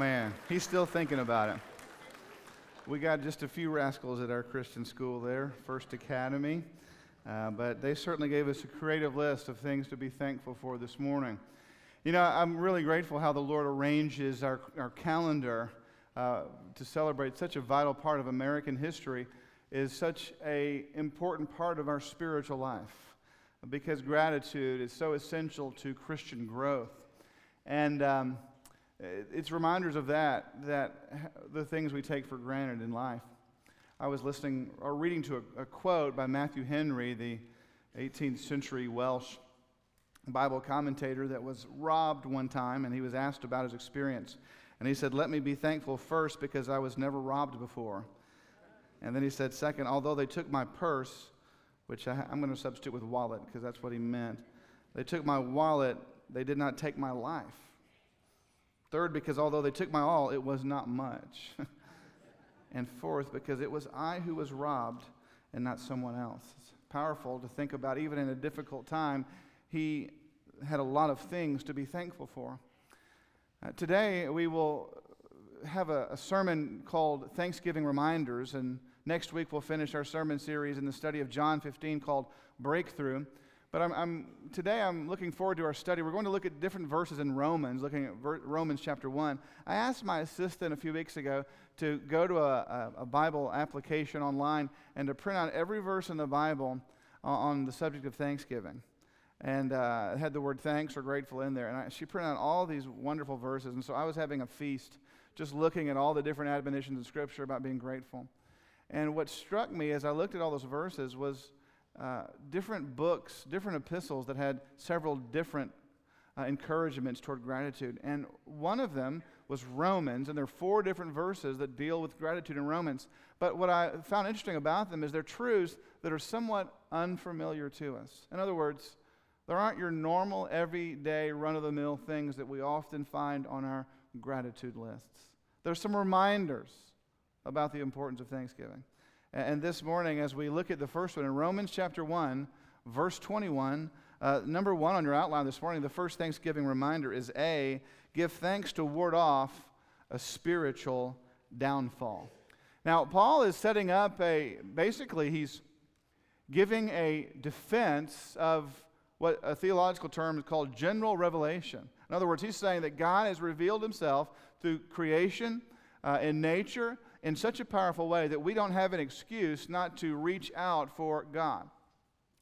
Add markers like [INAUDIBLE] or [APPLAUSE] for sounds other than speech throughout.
man, he's still thinking about it. We got just a few rascals at our Christian school there, First Academy, uh, but they certainly gave us a creative list of things to be thankful for this morning. You know, I'm really grateful how the Lord arranges our, our calendar uh, to celebrate such a vital part of American history is such a important part of our spiritual life because gratitude is so essential to Christian growth. And um, Uh, it's reminders of that, that the things we take for granted in life. I was listening or reading to a, a quote by Matthew Henry, the 18th century Welsh Bible commentator that was robbed one time, and he was asked about his experience. And he said, Let me be thankful first because I was never robbed before. And then he said, Second, although they took my purse, which I, am going to substitute with wallet because that's what he meant, they took my wallet, they did not take my life. Third, because although they took my all, it was not much. [LAUGHS] and fourth, because it was I who was robbed and not someone else. It's powerful to think about, even in a difficult time, he had a lot of things to be thankful for. Uh, today, we will have a, a sermon called Thanksgiving Reminders, and next week we'll finish our sermon series in the study of John 15 called Breakthrough. But I'm, I'm, today I'm looking forward to our study. We're going to look at different verses in Romans, looking at ver- Romans chapter 1. I asked my assistant a few weeks ago to go to a, a, a Bible application online and to print out every verse in the Bible uh, on the subject of Thanksgiving. And uh, had the word thanks or grateful in there. And I, she printed out all these wonderful verses. And so I was having a feast just looking at all the different admonitions in Scripture about being grateful. And what struck me as I looked at all those verses was uh, different books, different epistles that had several different uh, encouragements toward gratitude. And one of them was Romans, and there are four different verses that deal with gratitude in Romans. But what I found interesting about them is they're truths that are somewhat unfamiliar to us. In other words, there aren't your normal, everyday, run of the mill things that we often find on our gratitude lists. There's some reminders about the importance of Thanksgiving. And this morning, as we look at the first one in Romans chapter 1, verse 21, uh, number one on your outline this morning, the first Thanksgiving reminder is A, give thanks to ward off a spiritual downfall. Now, Paul is setting up a, basically, he's giving a defense of what a theological term is called general revelation. In other words, he's saying that God has revealed himself through creation uh, in nature in such a powerful way that we don't have an excuse not to reach out for God.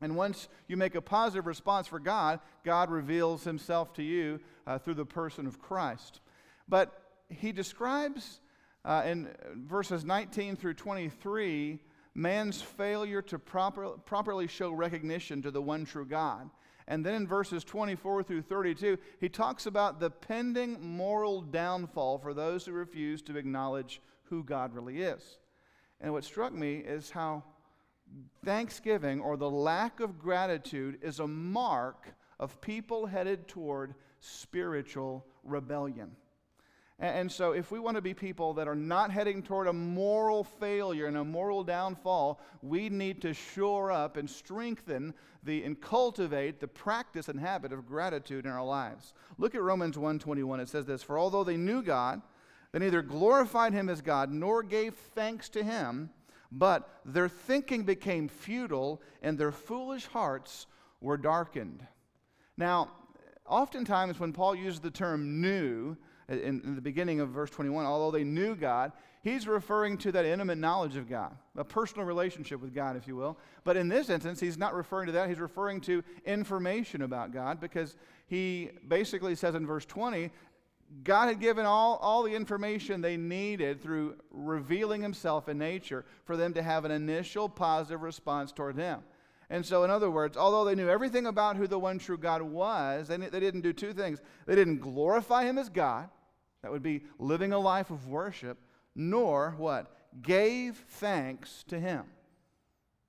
And once you make a positive response for God, God reveals himself to you uh, through the person of Christ. But he describes uh, in verses 19 through 23 man's failure to proper, properly show recognition to the one true God. And then in verses 24 through 32, he talks about the pending moral downfall for those who refuse to acknowledge who God really is. And what struck me is how thanksgiving or the lack of gratitude is a mark of people headed toward spiritual rebellion. And, so, if we want to be people that are not heading toward a moral failure and a moral downfall, we need to shore up and strengthen the, and cultivate the practice and habit of gratitude in our lives. Look at Romans 1:21. It says this: For although they knew God, they neither glorified him as God nor gave thanks to him, but their thinking became futile and their foolish hearts were darkened. Now, oftentimes when Paul uses the term knew uh, in, in, the beginning of verse 21, although they knew God, he's referring to that intimate knowledge of God, a personal relationship with God, if you will. But in this instance, he's not referring to that. He's referring to information about God because he basically says in verse 20 God had given all, all the information they needed through revealing himself in nature for them to have an initial positive response toward him. And so, in other words, although they knew everything about who the one true God was, they, they didn't do two things. They didn't glorify him as God, that would be living a life of worship, nor what? Gave thanks to him.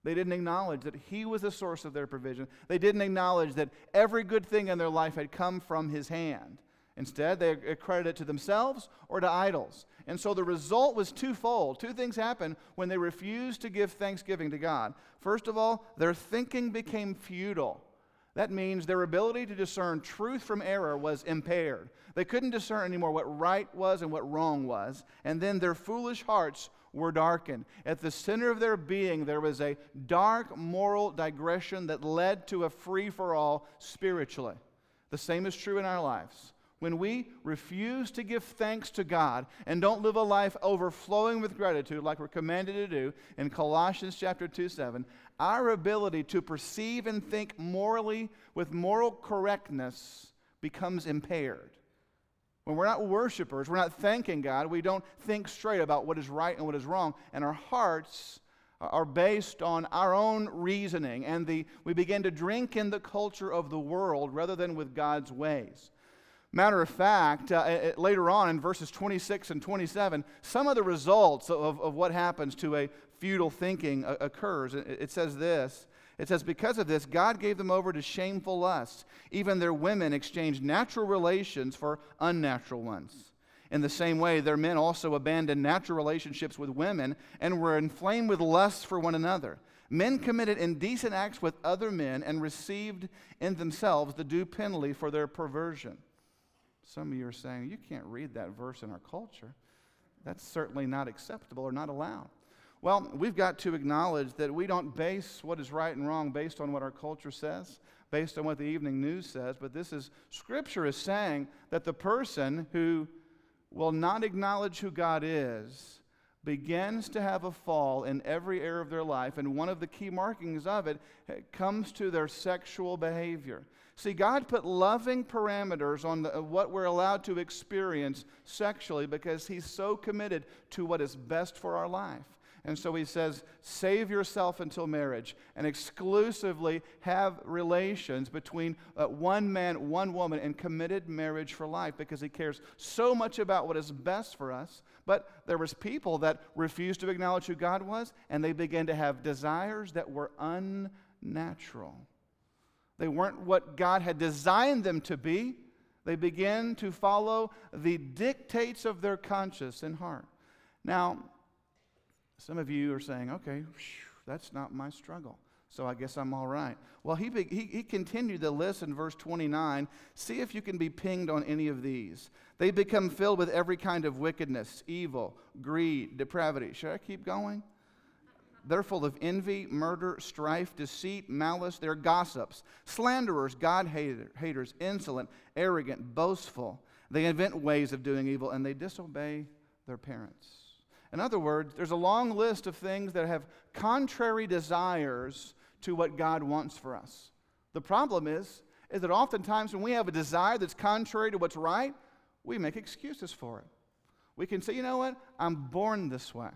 They didn't acknowledge that he was the source of their provision. They didn't acknowledge that every good thing in their life had come from his hand. Instead, they accredit it to themselves or to idols. And so the result was twofold. Two things happened when they refused to give thanksgiving to God. First of all, their thinking became futile. That means their ability to discern truth from error was impaired. They couldn't discern anymore what right was and what wrong was. And then their foolish hearts were darkened. At the center of their being, there was a dark moral digression that led to a free for all spiritually. The same is true in our lives. When we refuse to give thanks to God and don't live a life overflowing with gratitude like we're commanded to do in Colossians chapter 2 7, our ability to perceive and think morally with moral correctness becomes impaired. When we're not worshipers, we're not thanking God, we don't think straight about what is right and what is wrong, and our hearts are based on our own reasoning, and the, we begin to drink in the culture of the world rather than with God's ways. Matter of fact, uh, later on in verses 26 and 27, some of the results of, of what happens to a futile thinking occurs. It says this it says, Because of this, God gave them over to shameful lusts. Even their women exchanged natural relations for unnatural ones. In the same way, their men also abandoned natural relationships with women and were inflamed with lust for one another. Men committed indecent acts with other men and received in themselves the due penalty for their perversion. Some of you are saying, You can't read that verse in our culture. That's certainly not acceptable or not allowed. Well, we've got to acknowledge that we don't base what is right and wrong based on what our culture says, based on what the evening news says, but this is, Scripture is saying that the person who will not acknowledge who God is begins to have a fall in every area of their life, and one of the key markings of it comes to their sexual behavior. See, God put loving parameters on the, what we're allowed to experience sexually because He's so committed to what is best for our life. And so he says, save yourself until marriage and exclusively have relations between uh, one man, one woman, in committed marriage for life because he cares so much about what is best for us. But there was people that refused to acknowledge who God was, and they began to have desires that were unnatural. They weren't what God had designed them to be. They began to follow the dictates of their conscience and heart. Now, some of you are saying, okay, that's not my struggle. So I guess I'm all right. Well, he, he, he continued the list in verse 29. See if you can be pinged on any of these. They become filled with every kind of wickedness, evil, greed, depravity. Should I keep going? They're full of envy, murder, strife, deceit, malice. They're gossips, slanderers, God haters, insolent, arrogant, boastful. They invent ways of doing evil and they disobey their parents. In other words, there's a long list of things that have contrary desires to what God wants for us. The problem is, is that oftentimes when we have a desire that's contrary to what's right, we make excuses for it. We can say, you know what? I'm born this way.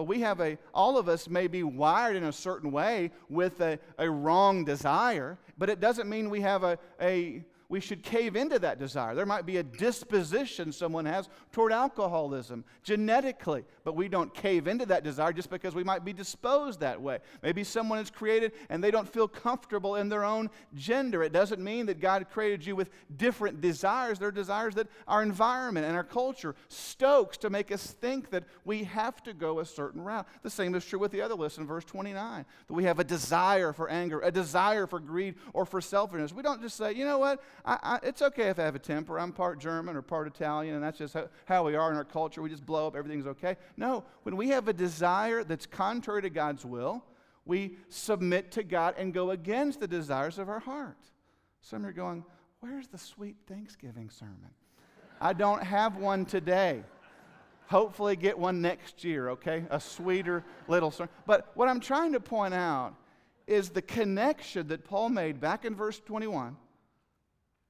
Well, we have a, all of us may be wired in a certain way with a, a wrong desire, but it doesn't mean we have a, a we should cave into that desire. There might be a disposition someone has toward alcoholism genetically, but we don't cave into that desire just because we might be disposed that way. Maybe someone is created and they don't feel comfortable in their own gender. It doesn't mean that God created you with different desires. There are desires that our environment and our culture stokes to make us think that we have to go a certain route. The same is true with the other list in verse 29 that we have a desire for anger, a desire for greed, or for selfishness. We don't just say, you know what? I, I, it's okay if I have a temper. I'm part German or part Italian, and that's just how, how we are in our culture. We just blow up, everything's okay. No, when we have a desire that's contrary to God's will, we submit to God and go against the desires of our heart. Some are going, Where's the sweet Thanksgiving sermon? I don't have one today. Hopefully, get one next year, okay? A sweeter little sermon. But what I'm trying to point out is the connection that Paul made back in verse 21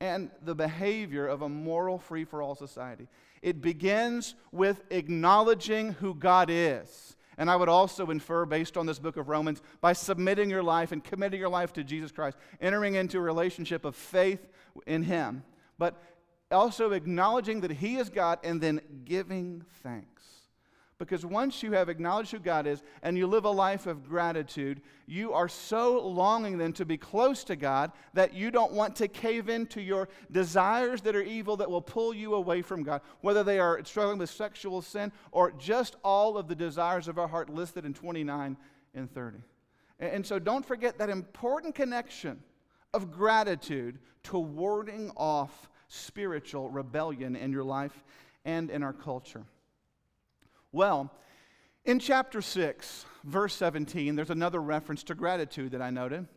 and the behavior of a moral free for all society. It begins with acknowledging who God is. And I would also infer, based on this book of Romans, by submitting your life and committing your life to Jesus Christ, entering into a relationship of faith in Him, but also acknowledging that He is God and then giving thanks. Because once you have acknowledged who God is and you live a life of gratitude, you are so longing then to be close to God that you don't want to cave into your desires that are evil that will pull you away from God, whether they are struggling with sexual sin or just all of the desires of our heart listed in 29 and 30. And so don't forget that important connection of gratitude to warding off spiritual rebellion in your life and in our culture? Well, in chapter 6, verse 17, there's another reference to gratitude that I noted.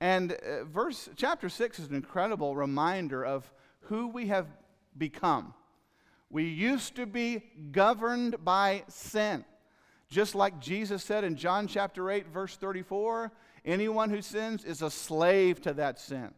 And uh, verse chapter 6 is an incredible reminder of who we have become. We used to be governed by sin. Just like Jesus said in John chapter 8 verse 34, anyone who sins is a slave to that sin.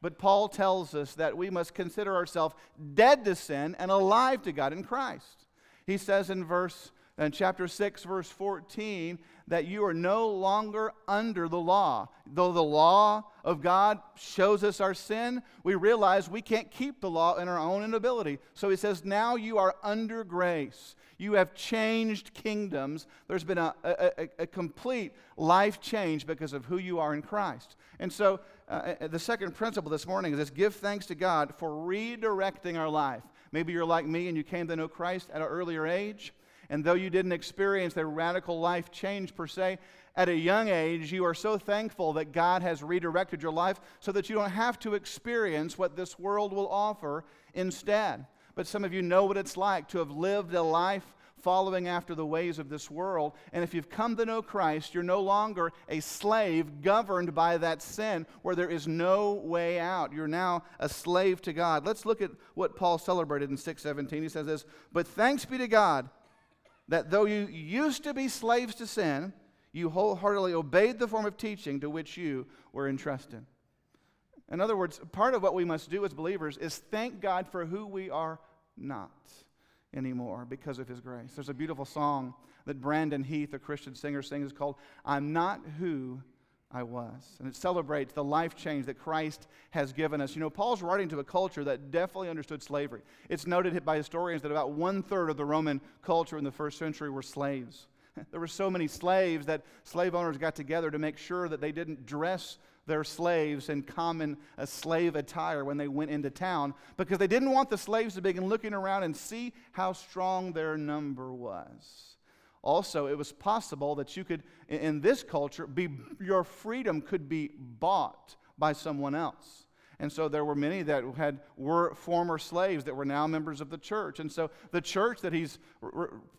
But Paul tells us that we must consider ourselves dead to sin and alive to God in Christ. He says in verse in chapter 6, verse 14, that you are no longer under the law. Though the law of God shows us our sin, we realize we can't keep the law in our own inability. So he says, Now you are under grace. You have changed kingdoms. There's been a, a, a complete life change because of who you are in Christ. And so uh, uh, the second principle this morning is this give thanks to God for redirecting our life. Maybe you're like me and you came to know Christ at an earlier age. And though you didn't experience a radical life change per se, at a young age, you are so thankful that God has redirected your life so that you don't have to experience what this world will offer instead. But some of you know what it's like to have lived a life following after the ways of this world. And if you've come to know Christ, you're no longer a slave governed by that sin where there is no way out. You're now a slave to God. Let's look at what Paul celebrated in 617. He says this, "But thanks be to God that though you used to be slaves to sin, you wholeheartedly obeyed the form of teaching to which you were entrusted. In other words, part of what we must do as believers is thank God for who we are not anymore because of His grace. There's a beautiful song that Brandon Heath, a Christian singer, sings called I'm Not Who I was. And it celebrates the life change that Christ has given us. You know, Paul's writing to a culture that definitely understood slavery. It's noted by historians that about one third of the Roman culture in the first century were slaves. [LAUGHS] There were so many slaves that slave owners got together to make sure that they didn't dress their slaves in common uh, slave attire when they went into town because they didn't want the slaves to begin looking around and see how strong their number was. Also, it was possible that you could, in this culture, be, your freedom could be bought by someone else. And so there were many that had were former slaves that were now members of the church. And so the church that he's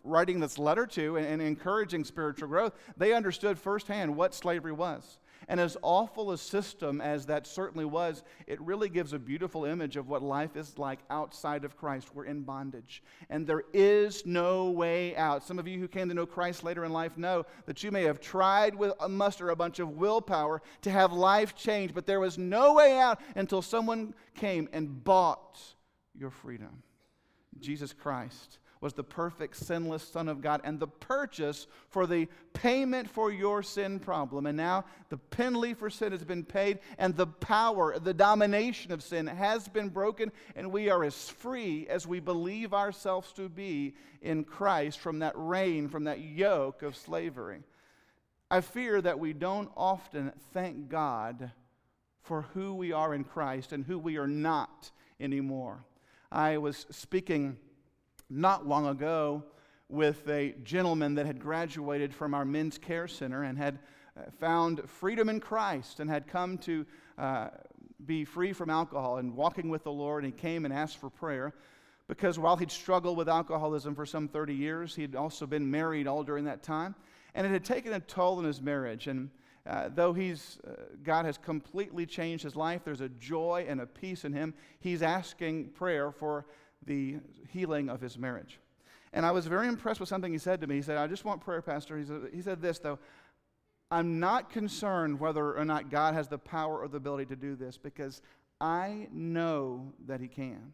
writing this letter to and, and encouraging spiritual growth, they understood firsthand what slavery was. And as awful a system as that certainly was, it really gives a beautiful image of what life is like outside of Christ. We're in bondage. And there is no way out. Some of you who came to know Christ later in life know that you may have tried with a muster a bunch of willpower to have life change, but there was no way out until someone came and bought your freedom. Jesus Christ was the perfect, sinless Son of God and the purchase for the payment for your sin problem. And now the penalty for sin has been paid, and the power, the domination of sin has been broken, and we are as free as we believe ourselves to be in Christ from that reign, from that yoke of slavery. I fear that we don't often thank God for who we are in Christ and who we are not anymore. I was speaking not long ago with a gentleman that had graduated from our men's care center and had uh, found freedom in Christ and had come to uh, be free from alcohol and walking with the Lord. And he came and asked for prayer because while he'd struggled with alcoholism for some 30 years, he'd also been married all during that time. And it had taken a toll on his marriage. And uh, though he's, uh, God has completely changed his life, there's a joy and a peace in him. He's asking prayer for the healing of his marriage. And I was very impressed with something he said to me. He said, I just want prayer, Pastor. He said, he said this, though. I'm not concerned whether or not God has the power or the ability to do this because I know that He can.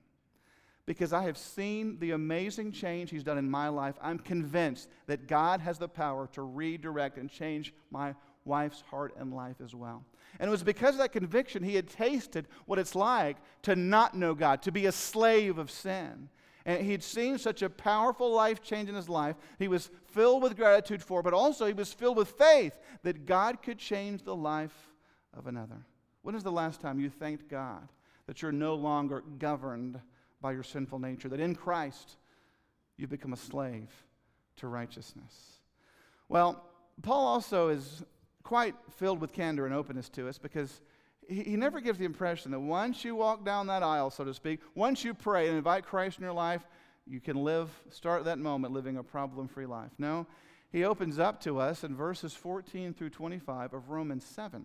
Because I have seen the amazing change He's done in my life. I'm convinced that God has the power to redirect and change my wife's heart and life as well. And it was because of that conviction he had tasted what it's like to not know God, to be a slave of sin. And he'd seen such a powerful life change in his life. He was filled with gratitude for, but also he was filled with faith that God could change the life of another. When is the last time you thanked God that you're no longer governed by your sinful nature, that in Christ you've become a slave to righteousness? Well, Paul also is quite filled with candor and openness to us because he, he never gives the impression that once you walk down that aisle, so to speak, once you pray and invite Christ in your life, you can live, start that moment living a problem free life. No, he opens up to us in verses 14 through 25 of Romans 7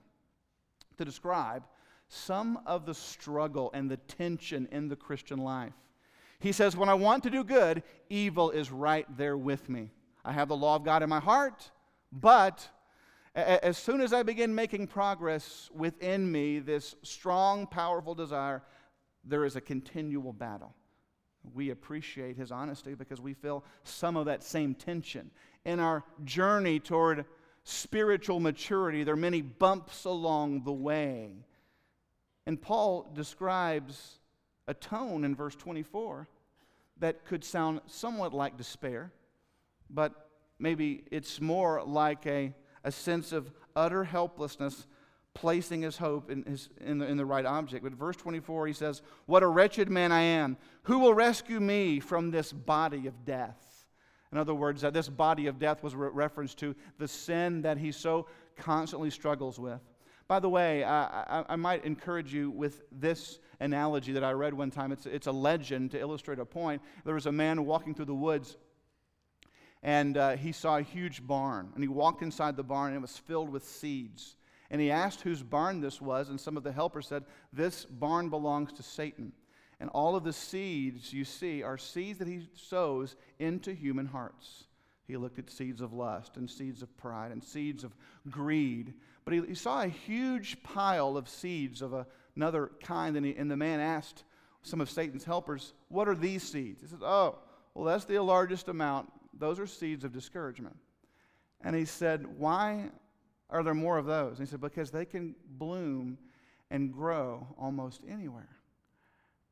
to describe some of the struggle and the tension in the Christian life. He says, When I want to do good, evil is right there with me. I have the law of God in my heart, but as soon as I begin making progress within me, this strong, powerful desire, there is a continual battle. We appreciate his honesty because we feel some of that same tension. In our journey toward spiritual maturity, there are many bumps along the way. And Paul describes a tone in verse 24 that could sound somewhat like despair, but maybe it's more like a, a sense of utter helplessness placing his hope in, his, in, the, in the right object. But verse 24, he says, What a wretched man I am! Who will rescue me from this body of death? In other words, that this body of death was a re- reference to the sin that he so constantly struggles with. By the way, I, I, I, might encourage you with this analogy that I read one time. It's, it's a legend to illustrate a point. There was a man walking through the woods, and uh, he saw a huge barn. And he walked inside the barn, and it was filled with seeds. And he asked whose barn this was, and some of the helpers said, This barn belongs to Satan. And all of the seeds you see are seeds that he sows into human hearts. He looked at seeds of lust and seeds of pride and seeds of greed. But he, he saw a huge pile of seeds of a, another kind, and, he, and the man asked some of Satan's helpers, What are these seeds? He says, Oh, well, that's the largest amount. Those are seeds of discouragement. And he said, Why are there more of those? And he said, Because they can bloom and grow almost anywhere.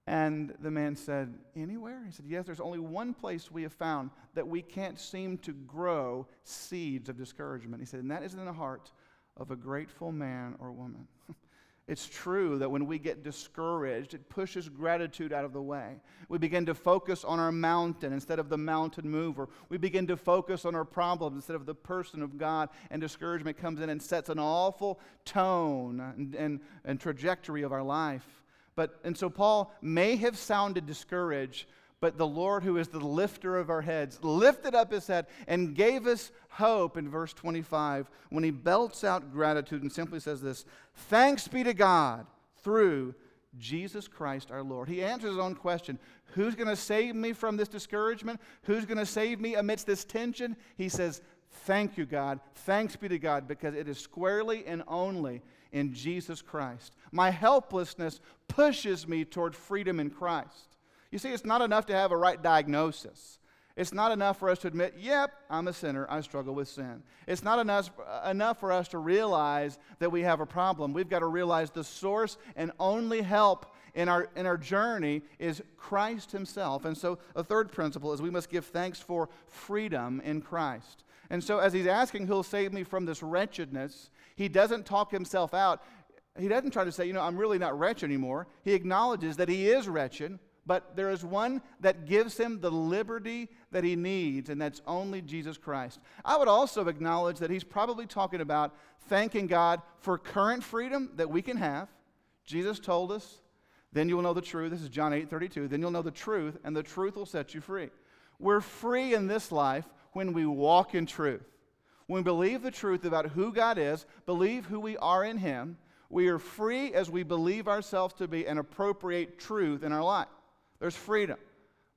And the man said, Anywhere? He said, Yes, there's only one place we have found that we can't seem to grow seeds of discouragement. He said, And that is in the heart of a grateful man or woman. It's true that when we get discouraged, it pushes gratitude out of the way. We begin to focus on our mountain instead of the mountain mover. We begin to focus on our problems instead of the person of God, and discouragement comes in and sets an awful tone and, and, and trajectory of our life. But, and so Paul may have sounded discouraged, but the Lord, who is the lifter of our heads, lifted up his head and gave us hope in verse 25 when he belts out gratitude and simply says this Thanks be to God through Jesus Christ our Lord. He answers his own question Who's going to save me from this discouragement? Who's going to save me amidst this tension? He says, Thank you, God. Thanks be to God, because it is squarely and only in Jesus Christ. My helplessness pushes me toward freedom in Christ. You see, it's not enough to have a right diagnosis. It's not enough for us to admit, yep, I'm a sinner, I struggle with sin. It's not enough, enough for us to realize that we have a problem. We've got to realize the source and only help in our, in our journey is Christ Himself. And so, a third principle is we must give thanks for freedom in Christ. And so, as He's asking who'll save me from this wretchedness, He doesn't talk Himself out. He doesn't try to say, you know, I'm really not wretched anymore. He acknowledges that He is wretched but there is one that gives him the liberty that he needs, and that's only Jesus Christ. I would also acknowledge that he's probably talking about thanking God for current freedom that we can have. Jesus told us, then you will know the truth. This is John 8 32. Then you'll know the truth, and the truth will set you free. We're free in this life when we walk in truth. When we believe the truth about who God is, believe who we are in Him, we are free as we believe ourselves to be and appropriate truth in our life. There's freedom.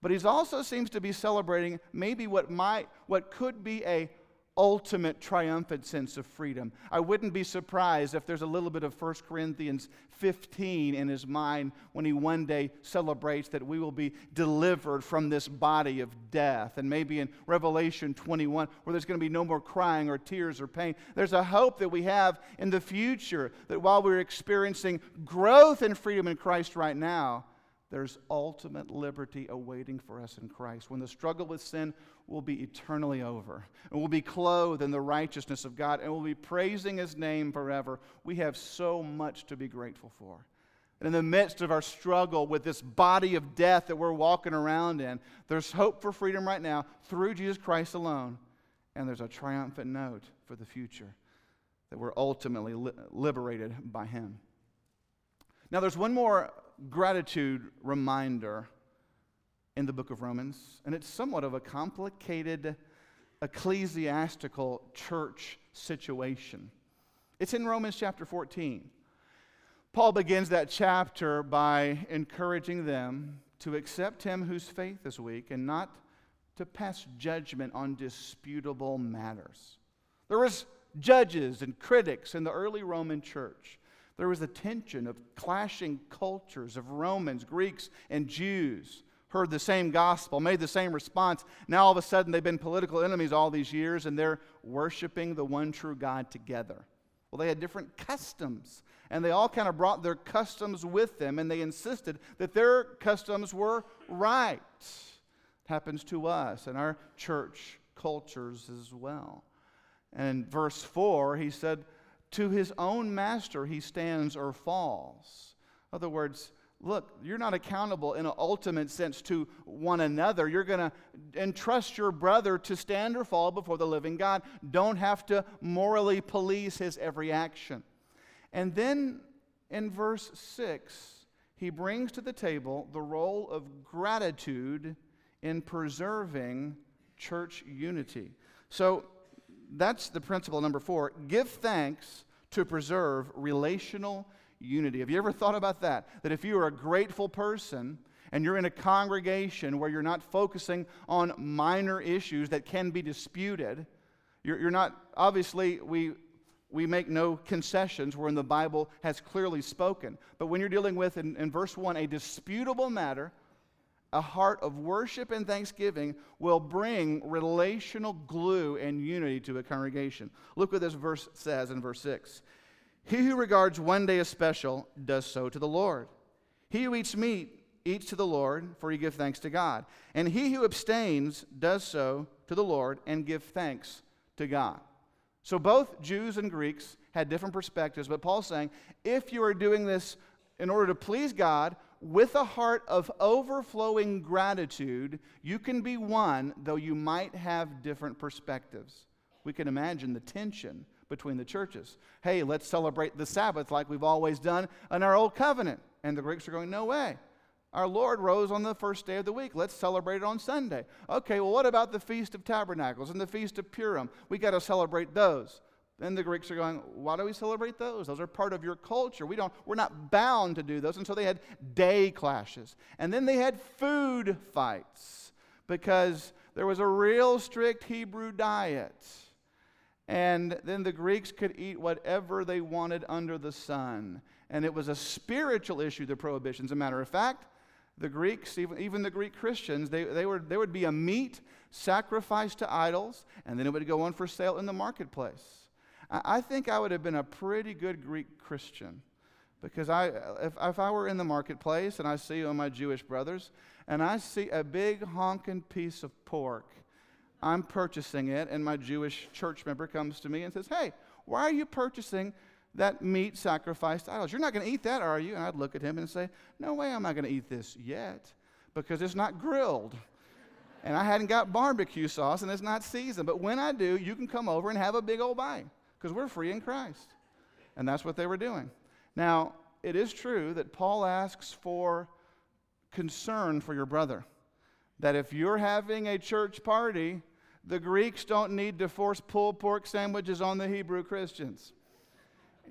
But he also seems to be celebrating maybe what might what could be a ultimate triumphant sense of freedom. I wouldn't be surprised if there's a little bit of 1 Corinthians 15 in his mind when he one day celebrates that we will be delivered from this body of death. And maybe in Revelation 21, where there's going to be no more crying or tears or pain. There's a hope that we have in the future that while we're experiencing growth and freedom in Christ right now, there's ultimate liberty awaiting for us in Christ. When the struggle with sin will be eternally over, and we'll be clothed in the righteousness of God, and we'll be praising His name forever, we have so much to be grateful for. And in the midst of our struggle with this body of death that we're walking around in, there's hope for freedom right now through Jesus Christ alone. And there's a triumphant note for the future that we're ultimately li- liberated by Him. Now, there's one more gratitude reminder in the book of Romans, and it's somewhat of a complicated ecclesiastical church situation. It's in Romans chapter 14. Paul begins that chapter by encouraging them to accept him whose faith is weak and not to pass judgment on disputable matters. There was judges and critics in the early Roman church. There was a tension of clashing cultures of Romans, Greeks, and Jews heard the same gospel, made the same response. Now all of a sudden they've been political enemies all these years and they're worshiping the one true God together. Well, they had different customs, and they all kind of brought their customs with them, and they insisted that their customs were right. It happens to us and our church cultures as well. And in verse 4, he said, To his own master he stands or falls. In other words, look, you're not accountable in an ultimate sense to one another. You're going to entrust your brother to stand or fall before the living God. Don't have to morally police his every action. And then in verse 6, he brings to the table the role of gratitude in preserving church unity. So that's the principle number four give thanks to preserve relational unity. Have you ever thought about that? That if you are a grateful person and you're in a congregation where you're not focusing on minor issues that can be disputed, you're, you're not, obviously, we, we make no concessions wherein the Bible has clearly spoken. But when you're dealing with, in, in verse 1, a disputable matter, a heart of worship and thanksgiving will bring relational glue and unity to a congregation. Look what this verse says in verse 6. He who regards one day as special does so to the Lord. He who eats meat eats to the Lord, for he gives thanks to God. And he who abstains does so to the Lord and give thanks to God. So both Jews and Greeks had different perspectives, but Paul's saying if you are doing this in order to please God with a heart of overflowing gratitude, you can be one, though you might have different perspectives. We can imagine the tension between the churches. Hey, let's celebrate the Sabbath like we've always done in our old covenant. And the Greeks are going, no way. Our Lord rose on the first day of the week. Let's celebrate it on Sunday. Okay, well, what about the Feast of Tabernacles and the Feast of Purim? We got to celebrate those. Then the Greeks are going, why do we celebrate those? Those are part of your culture. We don't, we're not bound to do those. And so they had day clashes. And then they had food fights because there was a real strict Hebrew diet. And then the Greeks could eat whatever they wanted under the sun. And it was a spiritual issue, the prohibitions. As a matter of fact, the Greeks, even, even the Greek Christians, they, they were, there would be a meat sacrificed to idols, and then it would go on for sale in the marketplace. I, think I would have been a pretty good Greek Christian because I, if, if I were in the marketplace and I see all my Jewish brothers, and I see a big honking piece of pork I'm purchasing it, and my Jewish church member comes to me and says, Hey, why are you purchasing that meat sacrificed to idols? You're not going to eat that, are you? And I'd look at him and say, No way I'm not going to eat this yet because it's not grilled. And I hadn't got barbecue sauce and it's not seasoned. But when I do, you can come over and have a big old bite because we're free in Christ. And that's what they were doing. Now, it is true that Paul asks for concern for your brother. That if you're having a church party the Greeks don't need to force pulled pork sandwiches on the Hebrew Christians.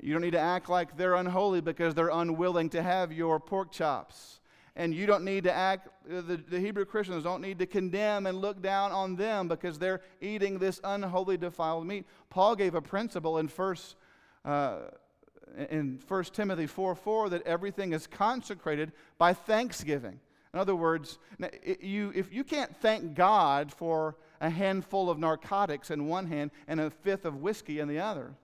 You don't need to act like they're unholy because they're unwilling to have your pork chops. And you don't need to act, uh, the, the Hebrew Christians don't need to condemn and look down on them because they're eating this unholy, defiled meat. Paul gave a principle in First, uh, in 1 Timothy 4 4 that everything is consecrated by thanksgiving. In other words, you, if you can't thank God for a handful of narcotics in one hand and a fifth of whiskey in the other,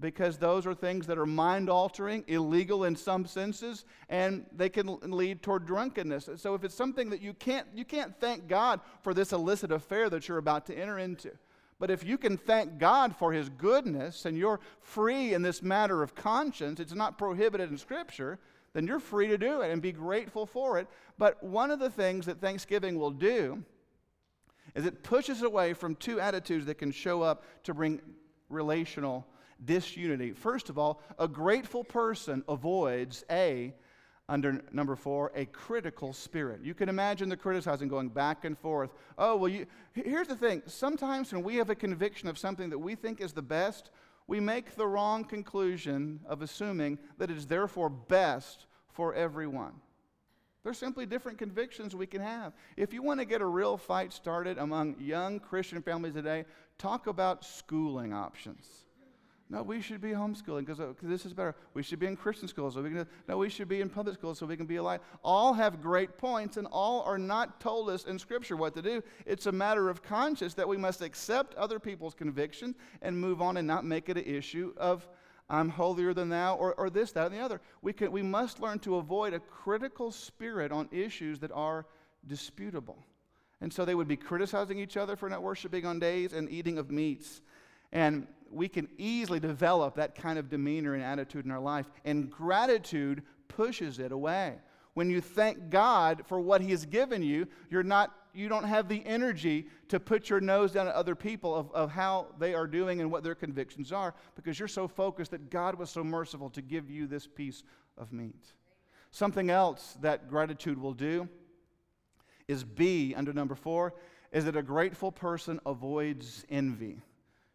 because those are things that are mind altering, illegal in some senses, and they can lead toward drunkenness. So if it's something that you can't, you can't thank God for this illicit affair that you're about to enter into. But if you can thank God for His goodness and you're free in this matter of conscience, it's not prohibited in Scripture, then you're free to do it and be grateful for it. But one of the things that Thanksgiving will do is it pushes away from two attitudes that can show up to bring relational disunity. First of all, a grateful person avoids A, Under number four, a critical spirit. You can imagine the criticizing going back and forth. Oh, well, you, here's the thing. Sometimes when we have a conviction of something that we think is the best, we make the wrong conclusion of assuming that it is therefore best for everyone. There's simply different convictions we can have. If you want to get a real fight started among young Christian families today, talk about schooling options. No, we should be homeschooling because uh, this is better. We should be in Christian schools. So we can, no, we should be in public schools so we can be alive. All have great points, and all are not told us in Scripture what to do. It's a matter of conscience that we must accept other people's conviction and move on and not make it an issue of I'm holier than thou, or, or this, that, and the other. We, can, we must learn to avoid a critical spirit on issues that are disputable. And so they would be criticizing each other for not worshiping on days and eating of meats. And we can easily develop that kind of demeanor and attitude in our life, and gratitude pushes it away. When you thank God for what He has given you, you're not, you don't have the energy to put your nose down at other people of, of how they are doing and what their convictions are because you're so focused that God was so merciful to give you this piece of meat. Something else that gratitude will do is B, under number four, is that a grateful person avoids envy.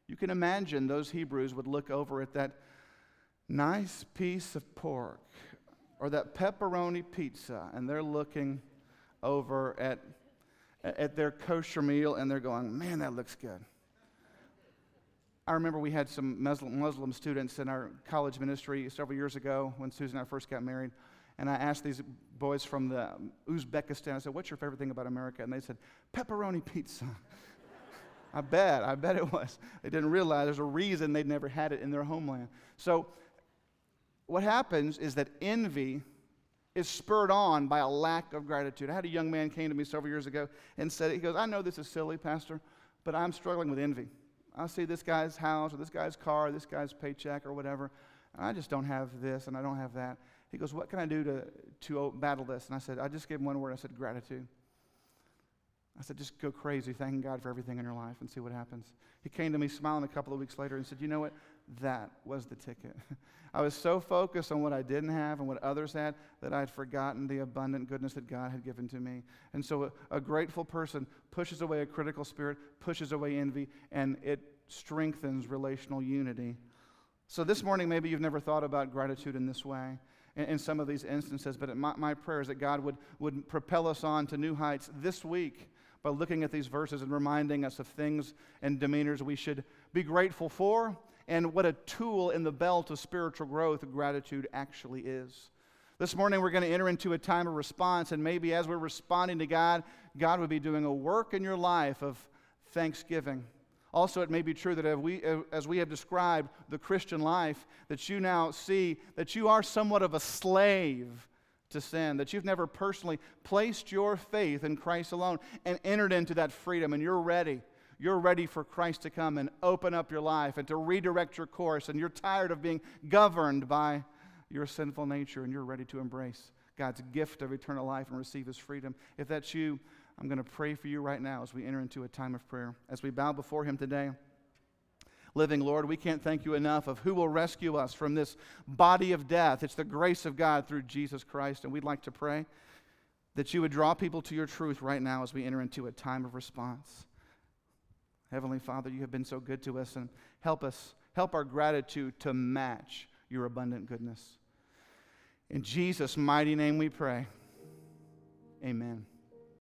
You can imagine those Hebrews would look over at that nice piece of pork or that pepperoni pizza and they're looking over at, at their kosher meal and they're going, man, that looks good. I remember we had some Muslim, students in our college ministry several years ago when Susan and I first got married. And I asked these boys from the Uzbekistan, I said, What's your favorite thing about America? And they said, Pepperoni pizza. I bet, I bet it was. [LAUGHS] They didn't realize there's a reason they'd never had it in their homeland. So, what happens is that envy is spurred on by a lack of gratitude. I had a young man came to me several years ago and said, he goes, I know this is silly, Pastor, but I'm struggling with envy. I see this guy's house or this guy's car, or this guy's paycheck or whatever, and I just don't have this and I don't have that. He goes, What can I do to, to battle this? And I said, I just gave him one word. I said, Gratitude. I said, just go crazy, thanking God for everything in your life and see what happens. He came to me smiling a couple of weeks later and said, You know what? That was the ticket. [LAUGHS] I was so focused on what I didn't have and what others had that I had forgotten the abundant goodness that God had given to me. And so a, a grateful person pushes away a critical spirit, pushes away envy, and it strengthens relational unity. So this morning, maybe you've never thought about gratitude in this way in, some of these instances, but my, my prayer is that God would, would propel us on to new heights this week by looking at these verses and reminding us of things and demeanors we should be grateful for and what a tool in the belt of spiritual growth gratitude actually is. This morning, we're going to enter into a time of response, and maybe as we're responding to God, God would be doing a work in your life of thanksgiving. Also, it may be true that as we, as we have described the Christian life, that you now see that you are somewhat of a slave to sin, that you've never personally placed your faith in Christ alone and entered into that freedom, and you're ready. You're ready for Christ to come and open up your life and to redirect your course, and you're tired of being governed by your sinful nature, and you're ready to embrace God's gift of eternal life and receive His freedom. If that's you, I'm going to pray for you right now as we enter into a time of prayer. As we bow before Him today, living Lord, we can't thank you enough of who will rescue us from this body of death. It's the grace of God through Jesus Christ. And we'd like to pray that you would draw people to your truth right now as we enter into a time of response. Heavenly Father, you have been so good to us and help us, help our gratitude to match your abundant goodness. In Jesus' mighty name we pray. Amen.